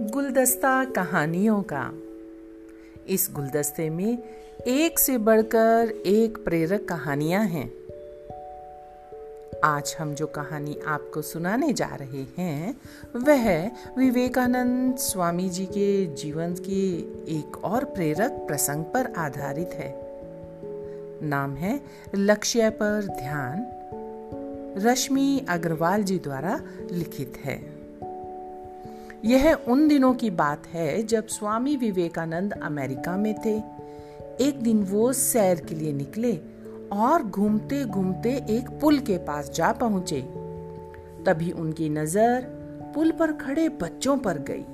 गुलदस्ता कहानियों का। इस गुलदस्ते में एक से बढ़कर एक प्रेरक कहानियाँ हैं। आज हम जो कहानी आपको सुनाने जा रहे हैं, वह विवेकानंद स्वामी जी के जीवन के एक और प्रेरक प्रसंग पर आधारित है। नाम है लक्ष्य पर ध्यान। रश्मि अग्रवाल जी द्वारा लिखित है। यह उन दिनों की बात है जब स्वामी विवेकानंद अमेरिका में थे। एक दिन वो सैर के लिए निकले और घूमते घूमते एक पुल के पास जा पहुँचे। तभी उनकी नज़र पुल पर खड़े बच्चों पर गई।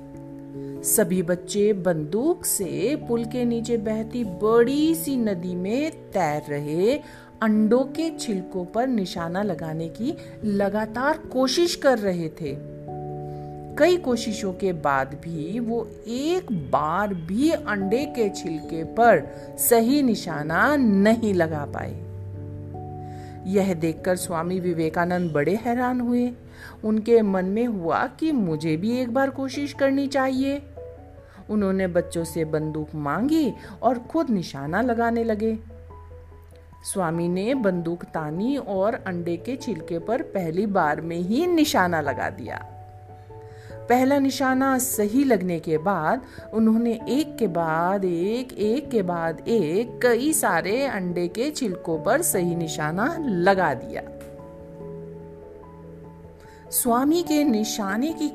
सभी बच्चे बंदूक से पुल के नीचे बहती बड़ी सी नदी में तैर रहे अंडों के छिलकों पर निशाना लगाने की लगातार कोशिश कर रहे थे। कई कोशिशों के बाद भी वो एक बार भी अंडे के छिलके पर सही निशाना नहीं लगा पाए। यह देखकर स्वामी विवेकानंद बड़े हैरान हुए। उनके मन में हुआ कि मुझे भी एक बार कोशिश करनी चाहिए। उन्होंने बच्चों से बंदूक मांगी और खुद निशाना लगाने लगे। स्वामी ने बंदूक तानी और अंडे के छिलके पर पहली बार में ही निशाना लगा दिया। पहला निशाना सही लगने के बाद, उन्होंने एक के बाद एक एक के बाद एक, कई सारे अंडे के छिलकों पर सही निशाना लगा दिया। स्वामी के निशाने की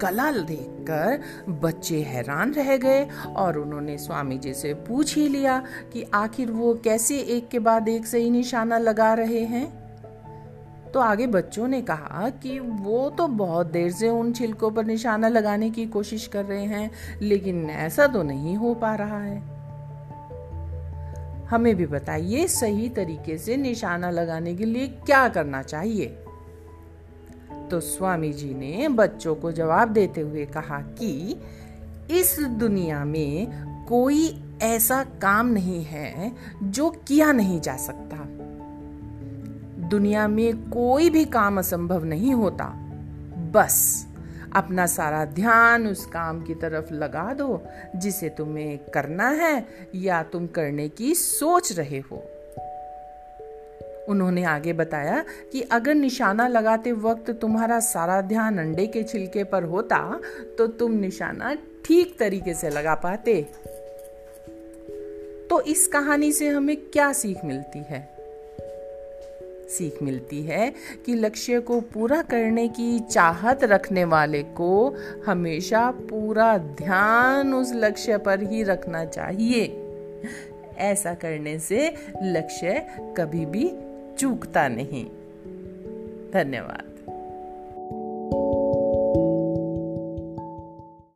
कला देखकर बच्चे हैरान रह गए और उन्होंने स्वामी जी से पूछ ही लिया कि आखिर वो कैसे एक के बाद एक सही निशाना लगा रहे हैं। तो आगे बच्चों ने कहा कि वो तो बहुत देर से उन छिलकों पर निशाना लगाने की कोशिश कर रहे हैं, लेकिन ऐसा तो नहीं हो पा रहा है। हमें भी बताइए, सही तरीके से निशाना लगाने के लिए क्या करना चाहिए? तो स्वामी जी ने बच्चों को जवाब देते हुए कहा कि इस दुनिया में कोई ऐसा काम नहीं है जो किया नहीं जा सकता। दुनिया में कोई भी काम असंभव नहीं होता। बस, अपना सारा ध्यान उस काम की तरफ़ लगा दो, जिसे तुम्हें करना है या तुम करने की सोच रहे हो। उन्होंने आगे बताया कि अगर निशाना लगाते वक्त तुम्हारा सारा ध्यान अंडे के छिलके पर होता तो तुम निशाना ठीक तरीके से लगा पाते। तो इस कहानी से हमें क्या सीख मिलती है? सीख मिलती है कि लक्ष्य को पूरा करने की चाहत रखने वाले को हमेशा पूरा ध्यान उस लक्ष्य पर ही रखना चाहिए। ऐसा करने से लक्ष्य कभी भी चूकता नहीं। धन्यवाद।